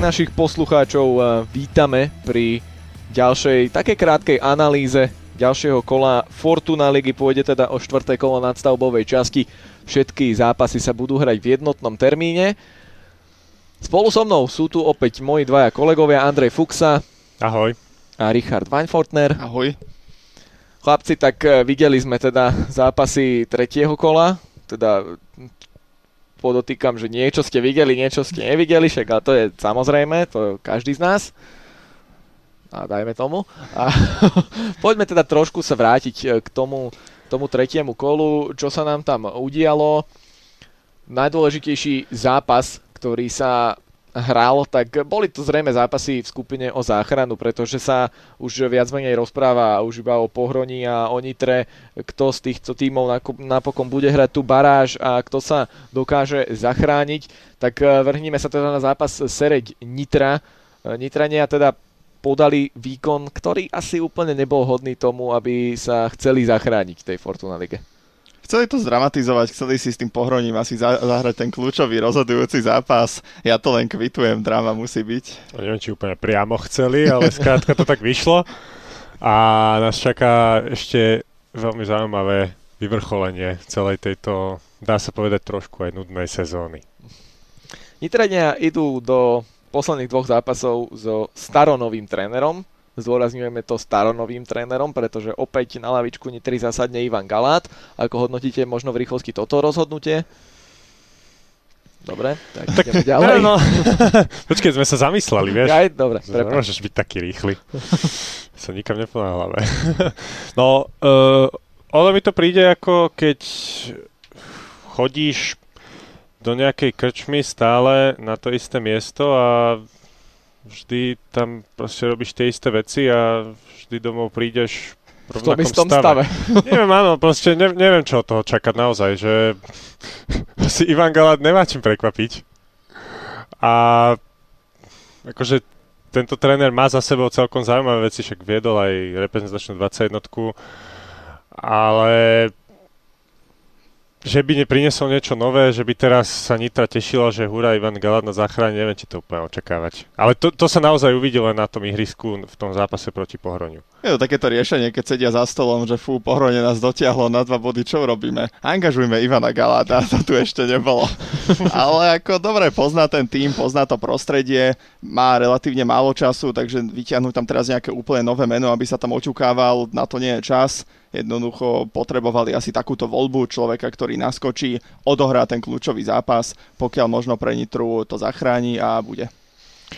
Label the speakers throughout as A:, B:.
A: Všetkých našich poslucháčov eh, vítame pri ďalšej také krátkej analýze ďalšieho kola Fortuna ligy. Pôjde teda o štvrté kolo nadstavbovej časti. Všetky zápasy sa budú hrať v jednotnom termíne. Spolu so mnou sú tu opäť moji dvaja kolegovia Andrej Fuxa.
B: Ahoj.
A: A Richard Weinfortner.
C: Ahoj.
A: Chlapci, tak eh, videli sme teda zápasy tretieho kola, teda podotýkam, že niečo ste videli, niečo ste nevideli, však ale to je samozrejme, to je každý z nás. A dajme tomu. A poďme teda trošku sa vrátiť e, k tomu, tomu tretiemu kolu, čo sa nám tam udialo. Najdôležitejší zápas, ktorý sa hral, tak boli to zrejme zápasy v skupine o záchranu, pretože sa už viac menej rozpráva už iba o Pohroní a o Nitre, kto z týchto tímov napokon bude hrať tú baráž a kto sa dokáže zachrániť. Tak eh, vrhníme sa teda na zápas Sereď Nitra. Eh, Nitrania teda podali výkon, ktorý asi úplne nebol hodný tomu, aby sa chceli zachrániť tej Fortuna Lige
C: chceli to zdramatizovať, chceli si s tým pohroním asi zahrať ten kľúčový rozhodujúci zápas. Ja to len kvitujem, drama musí byť.
B: Neviem, či úplne priamo chceli, ale skrátka to tak vyšlo. A nás čaká ešte veľmi zaujímavé vyvrcholenie celej tejto, dá sa povedať, trošku aj nudnej sezóny.
A: Nitrania idú do posledných dvoch zápasov so staronovým trénerom, Zdôrazňujeme to staronovým trénerom, pretože opäť na lavičku Nitry zasadne Ivan Galát. Ako hodnotíte možno v rýchlosti toto rozhodnutie? Dobre, tak, tak ideme ďalej. No,
B: Počkej, sme sa zamysleli, vieš?
A: Aj, dobre, prepáč.
B: Môžeš byť taký rýchly. sa nikam neponáhľame. no, uh, ono mi to príde ako keď chodíš do nejakej krčmy stále na to isté miesto a vždy tam proste robíš tie isté veci a vždy domov prídeš v
A: tom istom stave.
B: stave. neviem, áno, proste ne, neviem, čo od toho čakať naozaj, že si Ivan Galát nemá čím prekvapiť. A akože tento tréner má za sebou celkom zaujímavé veci, však viedol aj reprezentačnú 21 ale že by neprinesol niečo nové, že by teraz sa Nitra tešila, že hurá Ivan Galát na záchrane, neviem, či to úplne očakávať. Ale to, to sa naozaj uvidí len na tom ihrisku v tom zápase proti Pohroniu.
C: Je to takéto riešenie, keď sedia za stolom, že fú, Pohronie nás dotiahlo na dva body, čo robíme? Angažujme Ivana Galáta, to tu ešte nebolo. Ale ako dobre, pozná ten tým, pozná to prostredie, má relatívne málo času, takže vyťahnuť tam teraz nejaké úplne nové meno, aby sa tam oťukával, na to nie je čas Jednoducho potrebovali asi takúto voľbu človeka, ktorý naskočí, odohrá ten kľúčový zápas, pokiaľ možno pre Nitru to zachráni a bude.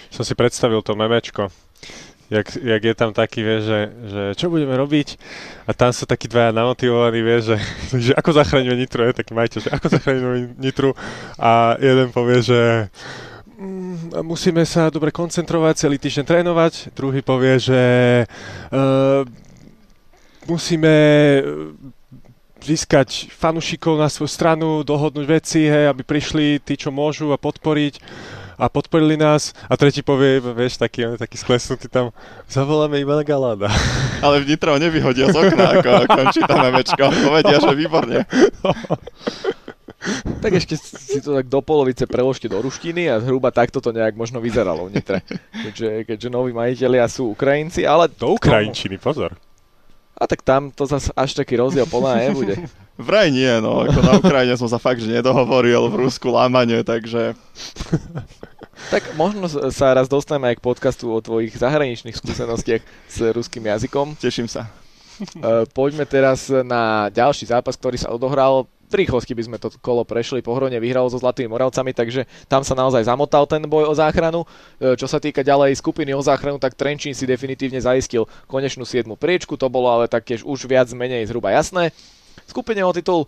B: Som si predstavil to memečko, jak, jak je tam taký, vie, že, že čo budeme robiť? A tam sú takí dvaja namotivovaní, vie, že, že ako zachraňuje Nitru, je taký majiteľ, že ako zachraňuje Nitru? A jeden povie, že mm, musíme sa dobre koncentrovať, celý týždeň trénovať, druhý povie, že uh, musíme e, získať fanúšikov na svoju stranu, dohodnúť veci, hej, aby prišli tí, čo môžu a podporiť a podporili nás a tretí povie, vieš, taký, on taký sklesnutý tam, zavoláme Ivana Galáda.
C: Ale v Nitro nevyhodia z okna, ako končí tam memečko. Povedia, že výborne.
A: tak ešte si to tak do polovice preložte do ruštiny a zhruba takto to nejak možno vyzeralo v Nitre. Keďže, keďže noví majiteľia sú Ukrajinci, ale...
B: Do Ukrajinčiny, pozor.
A: A tak tam to zase až taký rozdiel podľa nebude.
C: Vraj nie, no. Ako na Ukrajine som sa fakt, že nedohovoril, v Rusku lámanie, takže...
A: Tak možno sa raz dostaneme aj k podcastu o tvojich zahraničných skúsenostiach s ruským jazykom.
C: Teším sa.
A: E, poďme teraz na ďalší zápas, ktorý sa odohral v rýchlosti by sme to kolo prešli, Pohronie vyhralo so Zlatými Moravcami, takže tam sa naozaj zamotal ten boj o záchranu. E, čo sa týka ďalej skupiny o záchranu, tak Trenčín si definitívne zaistil konečnú 7 priečku, to bolo ale taktiež už viac menej zhruba jasné. Skupine o titul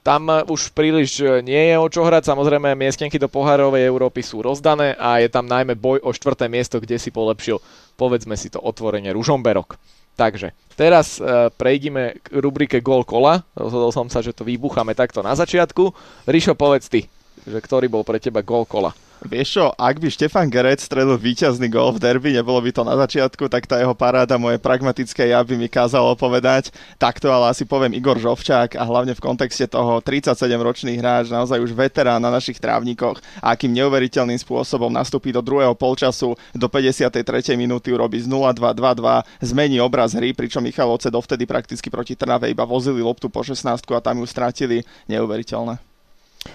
A: tam už príliš e, nie je o čo hrať, samozrejme miestenky do pohárovej Európy sú rozdané a je tam najmä boj o štvrté miesto, kde si polepšil, povedzme si to otvorenie, Ružomberok. Takže, teraz uh, prejdime k rubrike Gol kola. Rozhodol som sa, že to vybucháme takto na začiatku. Ríšo, povedz ty, že ktorý bol pre teba gol kola?
C: Vieš čo, ak by Štefan Gerec strelil víťazný gol v derby, nebolo by to na začiatku, tak tá jeho paráda, moje pragmatické ja by mi kázalo povedať. Takto ale asi poviem Igor Žovčák a hlavne v kontexte toho 37-ročný hráč, naozaj už veterán na našich trávnikoch a akým neuveriteľným spôsobom nastúpi do druhého polčasu, do 53. minúty urobí z 0-2-2-2, zmení obraz hry, pričom Michalovce dovtedy prakticky proti Trnave iba vozili loptu po 16 a tam ju stratili. Neuveriteľné.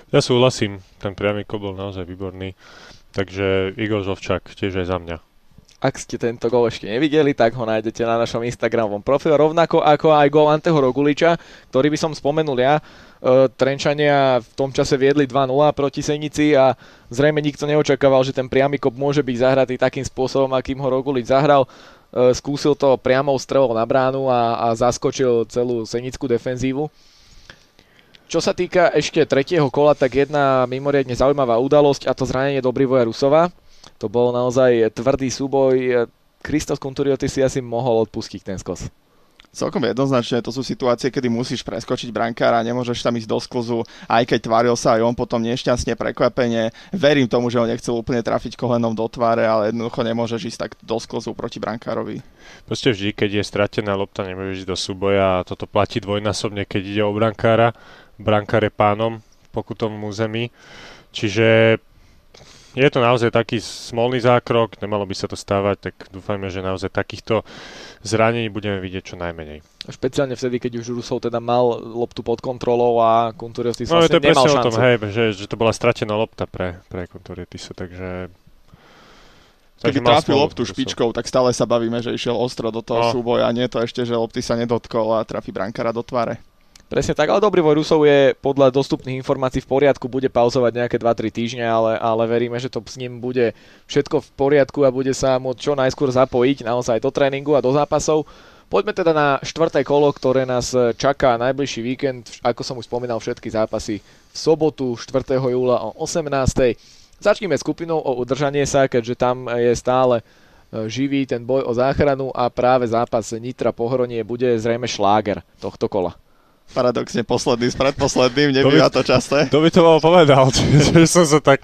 B: Ja súhlasím, ten priamýko bol naozaj výborný, takže Igor Žovčák tiež aj za mňa.
A: Ak ste tento gol ešte nevideli, tak ho nájdete na našom Instagramovom profile, rovnako ako aj gol Anteho Roguliča, ktorý by som spomenul ja. E, Trenčania v tom čase viedli 2-0 proti Senici a zrejme nikto neočakával, že ten priamy kop môže byť zahratý takým spôsobom, akým ho Rogulič zahral. E, skúsil to priamou strelou na bránu a, a zaskočil celú senickú defenzívu. Čo sa týka ešte tretieho kola, tak jedna mimoriadne zaujímavá udalosť a to zranenie Dobrivoja Rusova. To bol naozaj tvrdý súboj. Kristos Kunturiotis si asi mohol odpustiť ten skos.
C: Celkom jednoznačne, to sú situácie, kedy musíš preskočiť brankára, nemôžeš tam ísť do sklzu, aj keď tváril sa aj on potom nešťastne, prekvapenie. Verím tomu, že ho nechcel úplne trafiť kolenom do tváre, ale jednoducho nemôžeš ísť tak do sklzu proti brankárovi.
B: Proste vždy, keď je stratená lopta, nemôžeš ísť do súboja a toto platí dvojnásobne, keď ide o brankára brankár je pánom v pokutovom území. Čiže je to naozaj taký smolný zákrok, nemalo by sa to stávať, tak dúfajme, že naozaj takýchto zranení budeme vidieť čo najmenej.
A: Špeciálne vtedy, keď už Rusov teda mal loptu pod kontrolou a Kunturiotis
B: no,
A: vlastne
B: to
A: nemal šancu.
B: o tom, hej, že, že to bola stratená lopta pre, pre Kunturiotisu, takže
C: Keby trafil loptu špičkou, tak stále sa bavíme, že išiel ostro do toho no. súboja, nie to ešte, že lopty sa nedotkol a trafi brankára do tváre.
A: Presne tak, ale Dobrivoj Rusov je podľa dostupných informácií v poriadku, bude pauzovať nejaké 2-3 týždne, ale, ale veríme, že to s ním bude všetko v poriadku a bude sa môcť čo najskôr zapojiť naozaj do tréningu a do zápasov. Poďme teda na štvrté kolo, ktoré nás čaká najbližší víkend, ako som už spomínal, všetky zápasy v sobotu 4. júla o 18. Začneme skupinou o udržanie sa, keďže tam je stále e, živý ten boj o záchranu a práve zápas Nitra Pohronie bude zrejme šláger tohto kola.
C: Paradoxne posledný s predposledným, nebýva to časté.
B: To by to mal povedal, že som sa tak,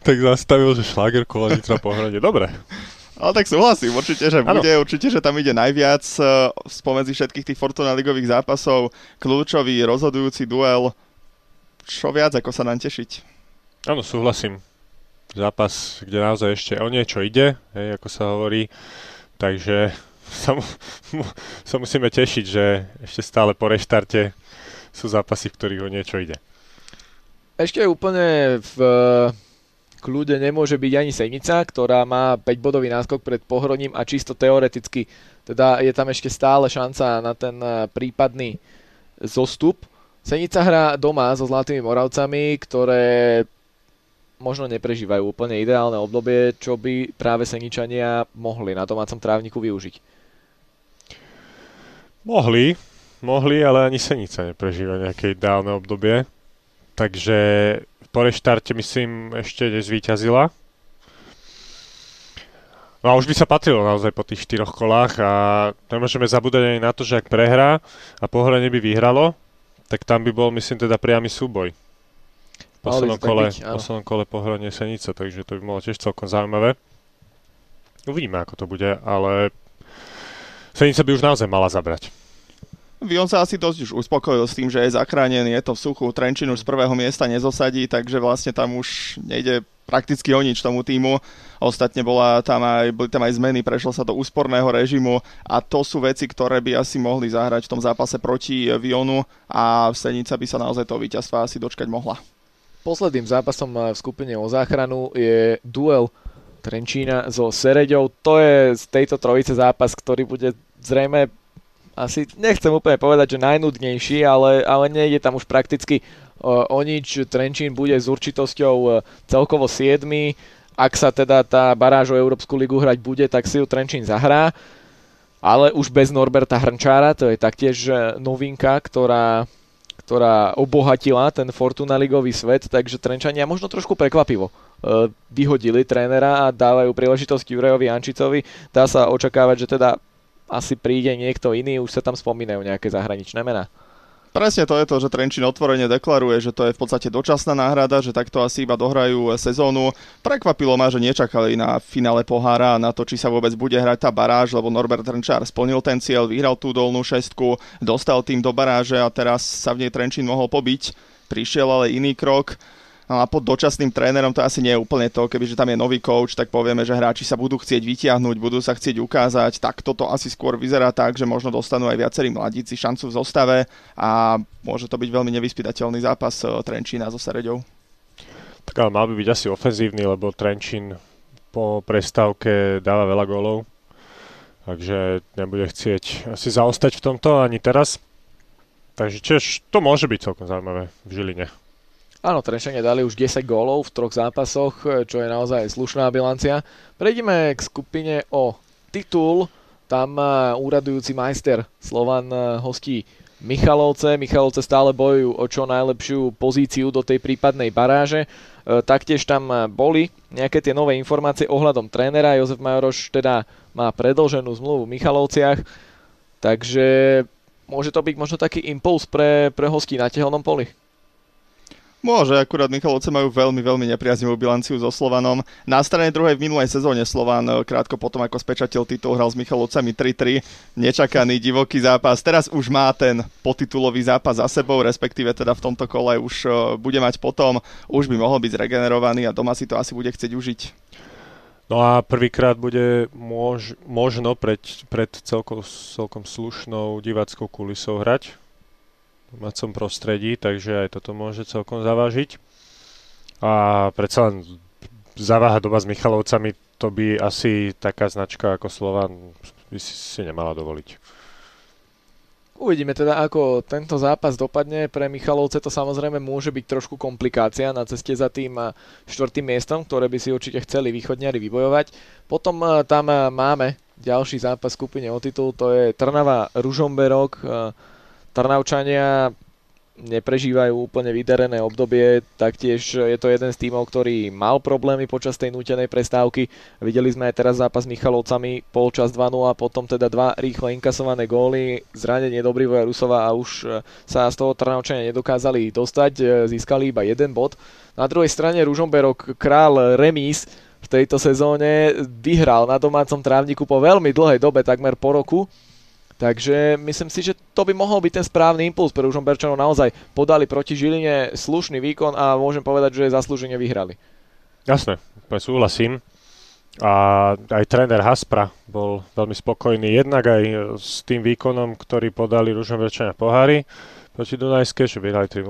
B: tak zastavil, že šláger kola Nitra pohrade. Dobre.
C: Ale tak súhlasím, určite, že bude, ano. určite, že tam ide najviac uh, spomedzi všetkých tých Fortuna ligových zápasov, kľúčový, rozhodujúci duel. Čo viac, ako sa nám tešiť?
B: Áno, súhlasím. Zápas, kde naozaj ešte o niečo ide, hej, ako sa hovorí. Takže sa, mu, sa musíme tešiť, že ešte stále po reštarte sú zápasy, v ktorých o niečo ide.
A: Ešte úplne v kľude nemôže byť ani Senica, ktorá má 5-bodový náskok pred Pohroním a čisto teoreticky teda je tam ešte stále šanca na ten eh, prípadný zostup. Senica hrá doma so Zlatými Moravcami, ktoré možno neprežívajú úplne ideálne obdobie, čo by práve Seničania mohli na domácom trávniku využiť.
B: Mohli, mohli, ale ani Senica neprežíva nejaké ideálne obdobie. Takže po reštarte myslím ešte nezvýťazila. No a už by sa patrilo naozaj po tých štyroch kolách a nemôžeme zabúdať ani na to, že ak prehrá a pohranie by vyhralo, tak tam by bol myslím teda priamy súboj. V poslednom kole, byť, poslednom kole pohranie Senica, takže to by bolo tiež celkom zaujímavé. Uvidíme, ako to bude, ale Senica by už naozaj mala zabrať.
C: On sa asi dosť už uspokojil s tým, že je zachránený, je to v suchu, Trenčín už z prvého miesta nezosadí, takže vlastne tam už nejde prakticky o nič tomu týmu. Ostatne bola tam aj, boli tam aj zmeny, prešlo sa do úsporného režimu a to sú veci, ktoré by asi mohli zahrať v tom zápase proti Vionu a Senica by sa naozaj toho víťazstva asi dočkať mohla.
A: Posledným zápasom v skupine o záchranu je duel Trenčína so Sereďou. To je z tejto trojice zápas, ktorý bude zrejme asi nechcem úplne povedať, že najnudnejší, ale, ale nejde tam už prakticky o, o nič. Trenčín bude s určitosťou e, celkovo 7. Ak sa teda tá baráž o Európsku ligu hrať bude, tak si ju Trenčín zahrá. Ale už bez Norberta Hrnčára, to je taktiež e, novinka, ktorá, ktorá obohatila ten Fortuna ligový svet, takže Trenčania možno trošku prekvapivo E, vyhodili trénera a dávajú príležitosť Jurajovi Ančicovi. Dá sa očakávať, že teda asi príde niekto iný, už sa tam spomínajú nejaké zahraničné mená.
C: Presne to je to, že Trenčín otvorene deklaruje, že to je v podstate dočasná náhrada, že takto asi iba dohrajú sezónu. Prekvapilo ma, že nečakali na finále pohára, na to, či sa vôbec bude hrať tá baráž, lebo Norbert Trenčár splnil ten cieľ, vyhral tú dolnú šestku, dostal tým do baráže a teraz sa v nej Trenčín mohol pobiť. Prišiel ale iný krok No a pod dočasným trénerom to asi nie je úplne to, kebyže tam je nový coach, tak povieme, že hráči sa budú chcieť vytiahnuť, budú sa chcieť ukázať, tak toto asi skôr vyzerá tak, že možno dostanú aj viacerí mladíci šancu v zostave a môže to byť veľmi nevyspytateľný zápas eh, Trenčína so Sereďou.
B: Tak ale mal by byť asi ofenzívny, lebo Trenčín po prestávke dáva veľa gólov, takže nebude chcieť asi zaostať v tomto ani teraz. Takže tiež to môže byť celkom zaujímavé v Žiline.
A: Áno, Trenčania dali už 10 gólov v troch zápasoch, čo je naozaj slušná bilancia. Prejdeme k skupine o titul. Tam úradujúci majster Slovan hostí Michalovce. Michalovce stále bojujú o čo najlepšiu pozíciu do tej prípadnej baráže. E, taktiež tam boli nejaké tie nové informácie ohľadom trénera. Jozef Majoroš teda má predlženú zmluvu v Michalovciach. Takže môže to byť možno taký impuls pre, pre hostí na tehelnom poli.
C: Môže, akurát Michalovce majú veľmi, veľmi nepriaznivú bilanciu so Slovanom. Na strane druhej v minulej sezóne Slovan eh, krátko potom, ako spečateľ titul hral s Michalovcami 3-3. Nečakaný divoký zápas. Teraz už má ten potitulový zápas za sebou, respektíve teda v tomto kole už eh, bude mať potom. Už by mohol byť zregenerovaný a doma si to asi bude chcieť užiť.
B: No a prvýkrát bude mož, možno pred, pred celkom, celkom slušnou diváckou kulisou hrať domácom prostredí, takže aj toto môže celkom zavážiť. A predsa len zaváha doba s Michalovcami, to by asi taká značka ako Slovan by si, si nemala dovoliť.
A: Uvidíme teda, ako tento zápas dopadne. Pre Michalovce to samozrejme môže byť trošku komplikácia na ceste za tým štvrtým miestom, ktoré by si určite chceli východňari vybojovať. Potom tam máme ďalší zápas skupine o titul, to je Trnava Ružomberok. Trnavčania neprežívajú úplne vydarené obdobie, taktiež je to jeden z tímov, ktorý mal problémy počas tej nútenej prestávky. Videli sme aj teraz zápas s Michalovcami, polčas 2 a potom teda dva rýchle inkasované góly, zranenie Dobrivoja Rusova a už sa z toho Trnavčania nedokázali dostať, získali iba jeden bod. Na druhej strane Ružomberok král remíz v tejto sezóne vyhral na domácom trávniku po veľmi dlhej dobe, takmer po roku Takže myslím si, že to by mohol byť ten správny impuls pre Berčanov. Naozaj podali proti Žiline slušný výkon a môžem povedať, že zaslúžene vyhrali.
B: Jasné, súhlasím. A aj tréner Haspra bol veľmi spokojný jednak aj s tým výkonom, ktorý podali Ružomberčania pohári proti Dunajske, že vyhrali 3-0.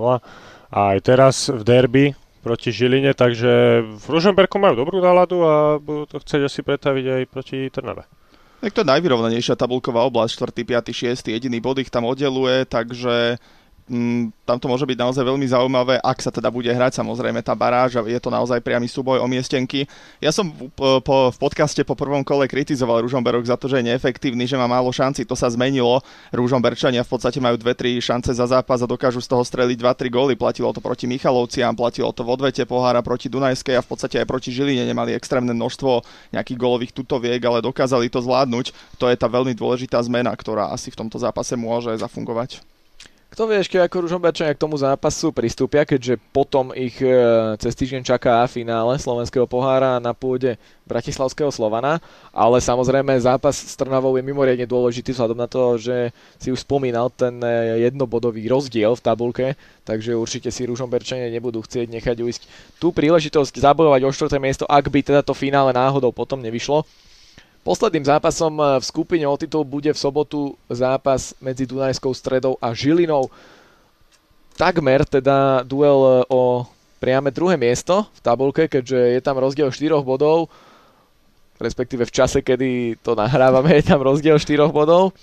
B: A aj teraz v derby proti Žiline, takže v Ružomberku majú dobrú náladu a budú to chcieť asi pretaviť aj proti Trnave.
C: Tak to je najvyrovnanejšia tabulková oblasť, 4., 5., 6., jediný bod ich tam oddeluje, takže tam to môže byť naozaj veľmi zaujímavé, ak sa teda bude hrať samozrejme tá baráž a je to naozaj priamy súboj o miestenky. Ja som po, po, v podcaste po prvom kole kritizoval Ružomberok za to, že je neefektívny, že má málo šanci, to sa zmenilo. Ružomberčania v podstate majú 2-3 šance za zápas a dokážu z toho streliť 2-3 góly. Platilo to proti Michalovciam, platilo to v odvete pohára proti Dunajskej a v podstate aj proti Žiline nemali extrémne množstvo nejakých gólových tutoviek, ale dokázali to zvládnuť. To je tá veľmi dôležitá zmena, ktorá asi v tomto zápase môže zafungovať.
A: Kto vie ešte, ako Ružomberčania k tomu zápasu pristúpia, keďže potom ich e, cez týždeň čaká finále Slovenského pohára na pôde Bratislavského Slovana, ale samozrejme zápas s Trnavou je mimoriadne dôležitý vzhľadom na to, že si už spomínal ten e, jednobodový rozdiel v tabulke, takže určite si Ružomberčania nebudú chcieť nechať uísť tú príležitosť zabojovať o štvrté miesto, ak by teda to finále náhodou potom nevyšlo. Posledným zápasom eh, v skupine o titul bude v sobotu zápas medzi Dunajskou stredou a Žilinou. Takmer teda duel eh, o priame druhé miesto v tabulke, keďže je tam rozdiel 4 bodov, respektíve v čase, kedy to nahrávame, je tam rozdiel 4 bodov.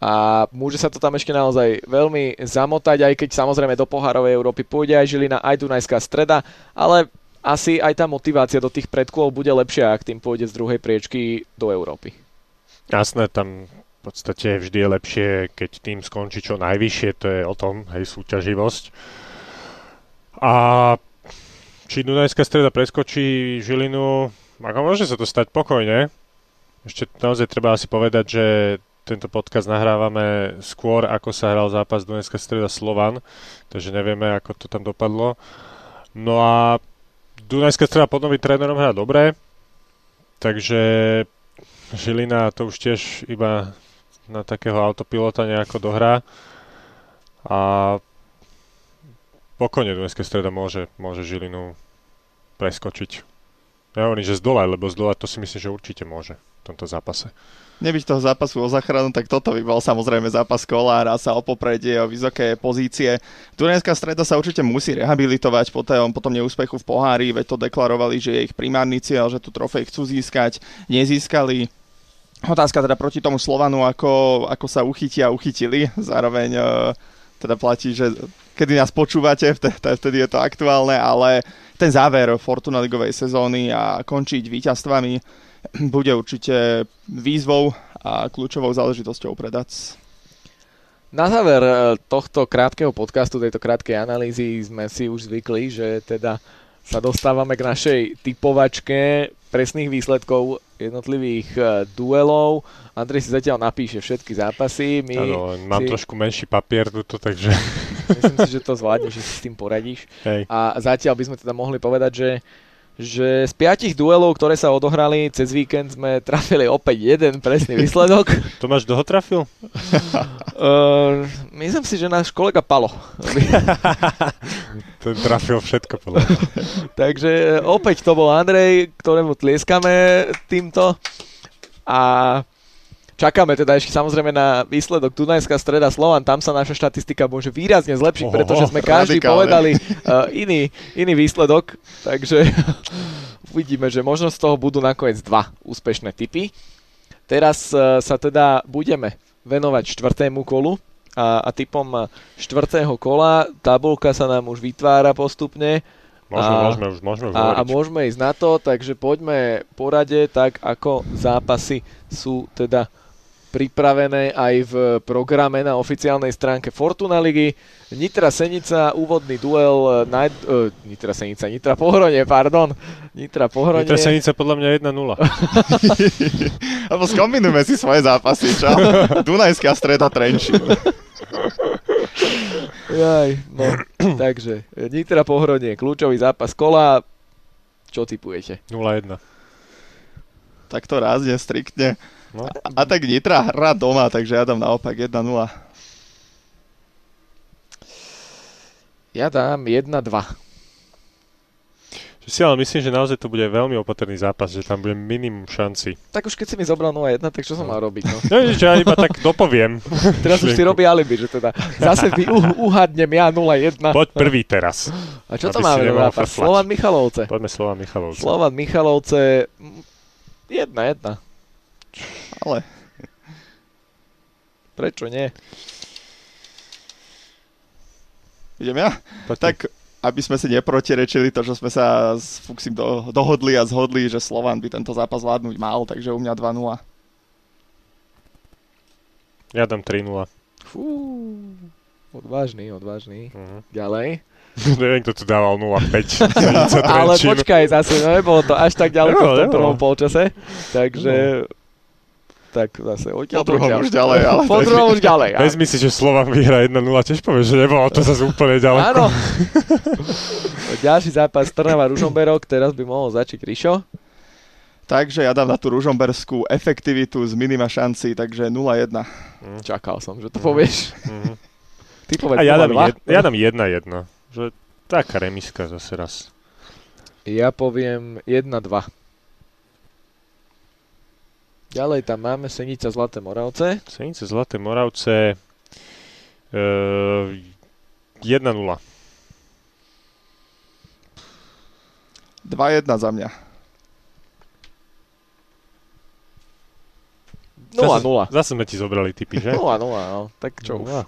A: A môže sa to tam ešte naozaj veľmi zamotať, aj keď samozrejme do pohárovej Európy pôjde aj Žilina, aj Dunajská streda, ale asi aj tá motivácia do tých predkôl bude lepšia, ak tým pôjde z druhej priečky do Európy.
B: Jasné, tam v podstate vždy je lepšie, keď tým skončí čo najvyššie, to je o tom, hej, súťaživosť. A či Dunajská streda preskočí Žilinu, ako môže sa to stať pokojne. Ešte naozaj treba asi povedať, že tento podcast nahrávame skôr, ako sa hral zápas Dunajská streda Slovan, takže nevieme, ako to tam dopadlo. No a Dunajská streda pod novým trénerom hrá dobre, takže Žilina to už tiež iba na takého autopilota nejako dohrá. A pokojne Dunajská streda môže, môže Žilinu preskočiť. Ja hovorím, že z dola, lebo z dola to si myslím, že určite môže v tomto zápase.
C: Nebyť toho zápasu o záchranu, tak toto by bol samozrejme zápas kola, hrá sa o popredie, o vysoké pozície. Dunajská streda sa určite musí rehabilitovať po tom, po tom neúspechu v pohári, veď to deklarovali, že je ich primárny cieľ, že tu trofej chcú získať, nezískali. Otázka teda proti tomu Slovanu, ako, ako sa uchytia, uchytili. Zároveň e, teda platí, že kedy nás počúvate, vtedy je to aktuálne, ale ten záver Fortuna ligovej sezóny a končiť víťazstvami bude určite výzvou a kľúčovou záležitosťou pre DAC.
A: Na záver eh, tohto krátkeho podcastu, tejto krátkej analýzy sme si už zvykli, že teda sa dostávame k našej typovačke presných výsledkov jednotlivých uh, duelov. Andrej si zatiaľ napíše všetky zápasy.
B: My ano, mám si... trošku menší papier tuto, takže...
A: Myslím si, že to zvládneš, že si s tým poradíš.
B: Hej.
A: A zatiaľ by sme teda mohli povedať, že že z piatich duelov, ktoré sa odohrali cez víkend, sme trafili opäť jeden presný výsledok.
B: Tomáš, kto ho trafil?
A: uh, myslím si, že náš kolega Palo.
B: Ten trafil všetko podľa
A: Takže e, opäť to bol Andrej, ktorému tlieskame týmto. A Čakáme teda ešte samozrejme na výsledok Dunajská streda Slovan, tam sa naša štatistika môže výrazne zlepšiť, Oho, pretože sme každý radikálne. povedali uh, iný, iný výsledok, takže uvidíme, že možno z toho budú nakoniec dva úspešné typy. Teraz uh, sa teda budeme venovať štvrtému kolu a, a typom štvrtého kola tabulka sa nám už vytvára postupne.
B: Môžeme, a, môžeme, už, môžeme
A: a, a môžeme ísť na to, takže poďme porade tak, ako zápasy sú teda pripravené aj v programe na oficiálnej stránke Fortuna ligy. Nitra Senica, úvodný duel, naj, uh, Nitra Senica, Nitra Pohronie, pardon. Nitra Pohronie.
B: Nitra Senica podľa mňa 1-0.
C: Alebo skombinujme si svoje zápasy, čo? Dunajská streda Trenčín.
A: Jaj, no, takže Nitra Pohronie, kľúčový zápas kola. Čo typujete?
B: 0-1.
C: Tak to rázne, striktne. No. A, a tak Nitra hrá doma, takže ja dám naopak 1-0.
A: Ja dám 1-2.
B: Si ale myslím, že naozaj to bude veľmi opatrný zápas, že tam bude minimum šanci.
A: Tak už keď si mi zobral 0-1, tak čo som no. mal robiť? No,
B: no že ja iba tak dopoviem.
A: teraz už si robí alibi, že teda zase vy uh, uhadnem ja 0-1.
B: Poď prvý teraz.
A: A čo to máme zápas? Slovan Michalovce.
B: Poďme Slovan Michalovce.
A: Slovan Michalovce 1-1.
C: Ale...
A: Prečo nie?
C: Idem ja? Poďte. Tak, aby sme si neprotirečili to, že sme sa s Fuxim do, dohodli a zhodli, že Slovan by tento zápas zvládnuť mal, takže u mňa 2-0.
B: Ja dám 3-0.
A: Fú, odvážny, odvážny. Uh-huh. Ďalej.
B: Neviem, kto tu dával 0-5.
A: Ale počkaj, zase no, nebolo to až tak ďaleko no, v tom prvom polčase. Takže no tak zase odtiaľ
C: po druhom už ďalej. Ale
A: po druhom už ďalej.
B: Vezmi si, že Slovan vyhra 1-0, tiež povieš, že nebolo to zase úplne ďaleko.
A: Áno. Ďalší zápas Trnava Ružomberok, teraz by mohol začať Rišo.
C: Takže ja dám na tú ružomberskú efektivitu z minima šanci, takže 0-1.
A: Mm. Čakal som, že to povieš. Mm. Ty povedz
B: A ja dám, jed, ja dám 1-1. Že taká remiska zase raz.
A: Ja poviem 1-2. Ďalej tam máme Senica Zlaté Moravce.
B: Senica Zlaté Moravce uh, 1-0. 2-1
C: za mňa.
A: 0-0.
B: Zase sme ti zobrali typy, že?
A: 0-0, no. Tak čo 0. už.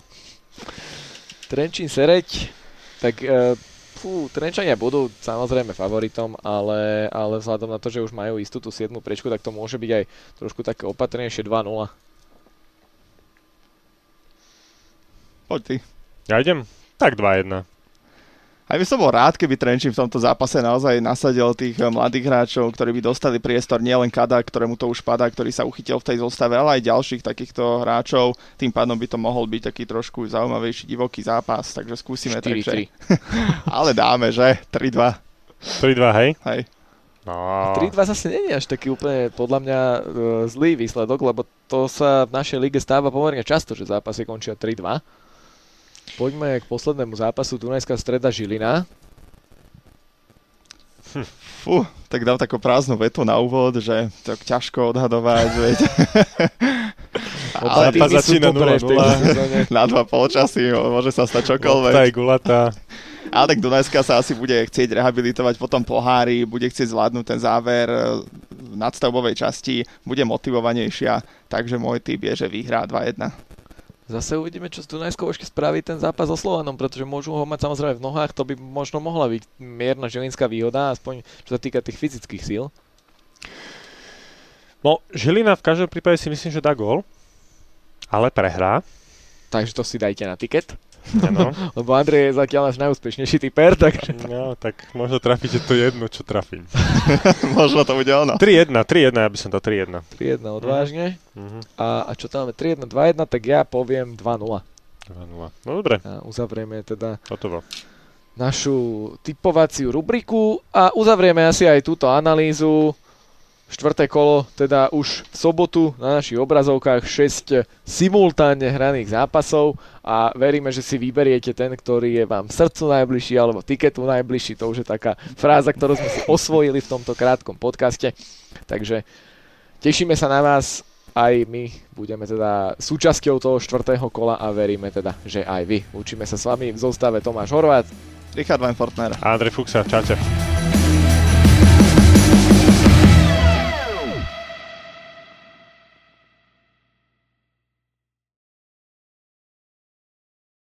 A: Trenčín Sereď, tak uh, Fú, Trenčania budú samozrejme favoritom, ale, ale vzhľadom na to, že už majú istú tú 7 prečku, tak to môže byť aj trošku také opatrnejšie 2-0.
C: Poď ty.
B: Ja idem? Tak 2-1.
C: Aj by som bol rád, keby Trenčín v tomto zápase naozaj nasadil tých eh, mladých hráčov, ktorí by dostali priestor, nielen Kada, ktorému to už padá, ktorý sa uchytil v tej zostave, ale aj ďalších takýchto hráčov. Tým pádom by to mohol byť taký trošku zaujímavejší divoký zápas, takže skúsime
A: 4-3.
C: takže. ale dáme, že? 3-2.
B: 3-2, hej?
C: Hej.
B: No,
A: 3-2 zase nie je až taký úplne podľa mňa e, zlý výsledok, lebo to sa v našej lige stáva pomerne často, že zápasy končia 3-2. Poďme k poslednému zápasu Dunajská streda Žilina.
C: Fú, tak dám takú prázdnu vetu na úvod, že to ťažko odhadovať, veď.
B: Ale
A: sú
B: začína
A: dobré v
B: 0-0.
A: tejto sezóne.
C: na dva polčasy môže sa stať čokoľvek.
B: Lopta je gulatá.
C: Ale tak Dunajská sa asi bude chcieť rehabilitovať po tom pohári, bude chcieť zvládnuť ten záver e, v nadstavbovej časti, bude motivovanejšia, takže môj typ je, že vyhrá 2-1.
A: Zase uvidíme, čo z Dunajskou ešte spraví ten zápas so Slovanom, pretože môžu ho mať samozrejme v nohách, to by možno mohla byť mierna žilinská výhoda, aspoň čo sa týka tých fyzických síl.
B: No, Žilina v každom prípade si myslím, že dá gól, ale prehrá.
A: Takže to si dajte na tiket, Lebo Andrej je zatiaľ náš najúspešnejší typer, takže
B: No, tak možno trafíte to jedno, čo trafím.
C: Možno to bude ono.
B: 3-1, 3-1, ja by som to 3-1.
A: 3-1 odvážne.
B: Mhm.
A: A, a čo tam máme? 3-1, 2-1, tak ja poviem 2-0.
B: 2-0. No dobre,
A: A uzavrieme teda
B: hotovo.
A: našu typovaciu rubriku a uzavrieme asi aj túto analýzu. Štvrté kolo, teda už v sobotu na našich obrazovkách 6 simultánne hraných zápasov a veríme, že si vyberiete ten, ktorý je vám srdcu najbližší alebo tiketu najbližší. To už je taká fráza, ktorú sme si osvojili v tomto krátkom podcaste. Takže tešíme sa na vás aj my budeme teda súčasťou toho štvrtého kola a veríme teda, že aj vy. Učíme sa s vami v zostave Tomáš Horvát,
C: Richard Van Fortner.
B: Andrej Fuxa, čaute.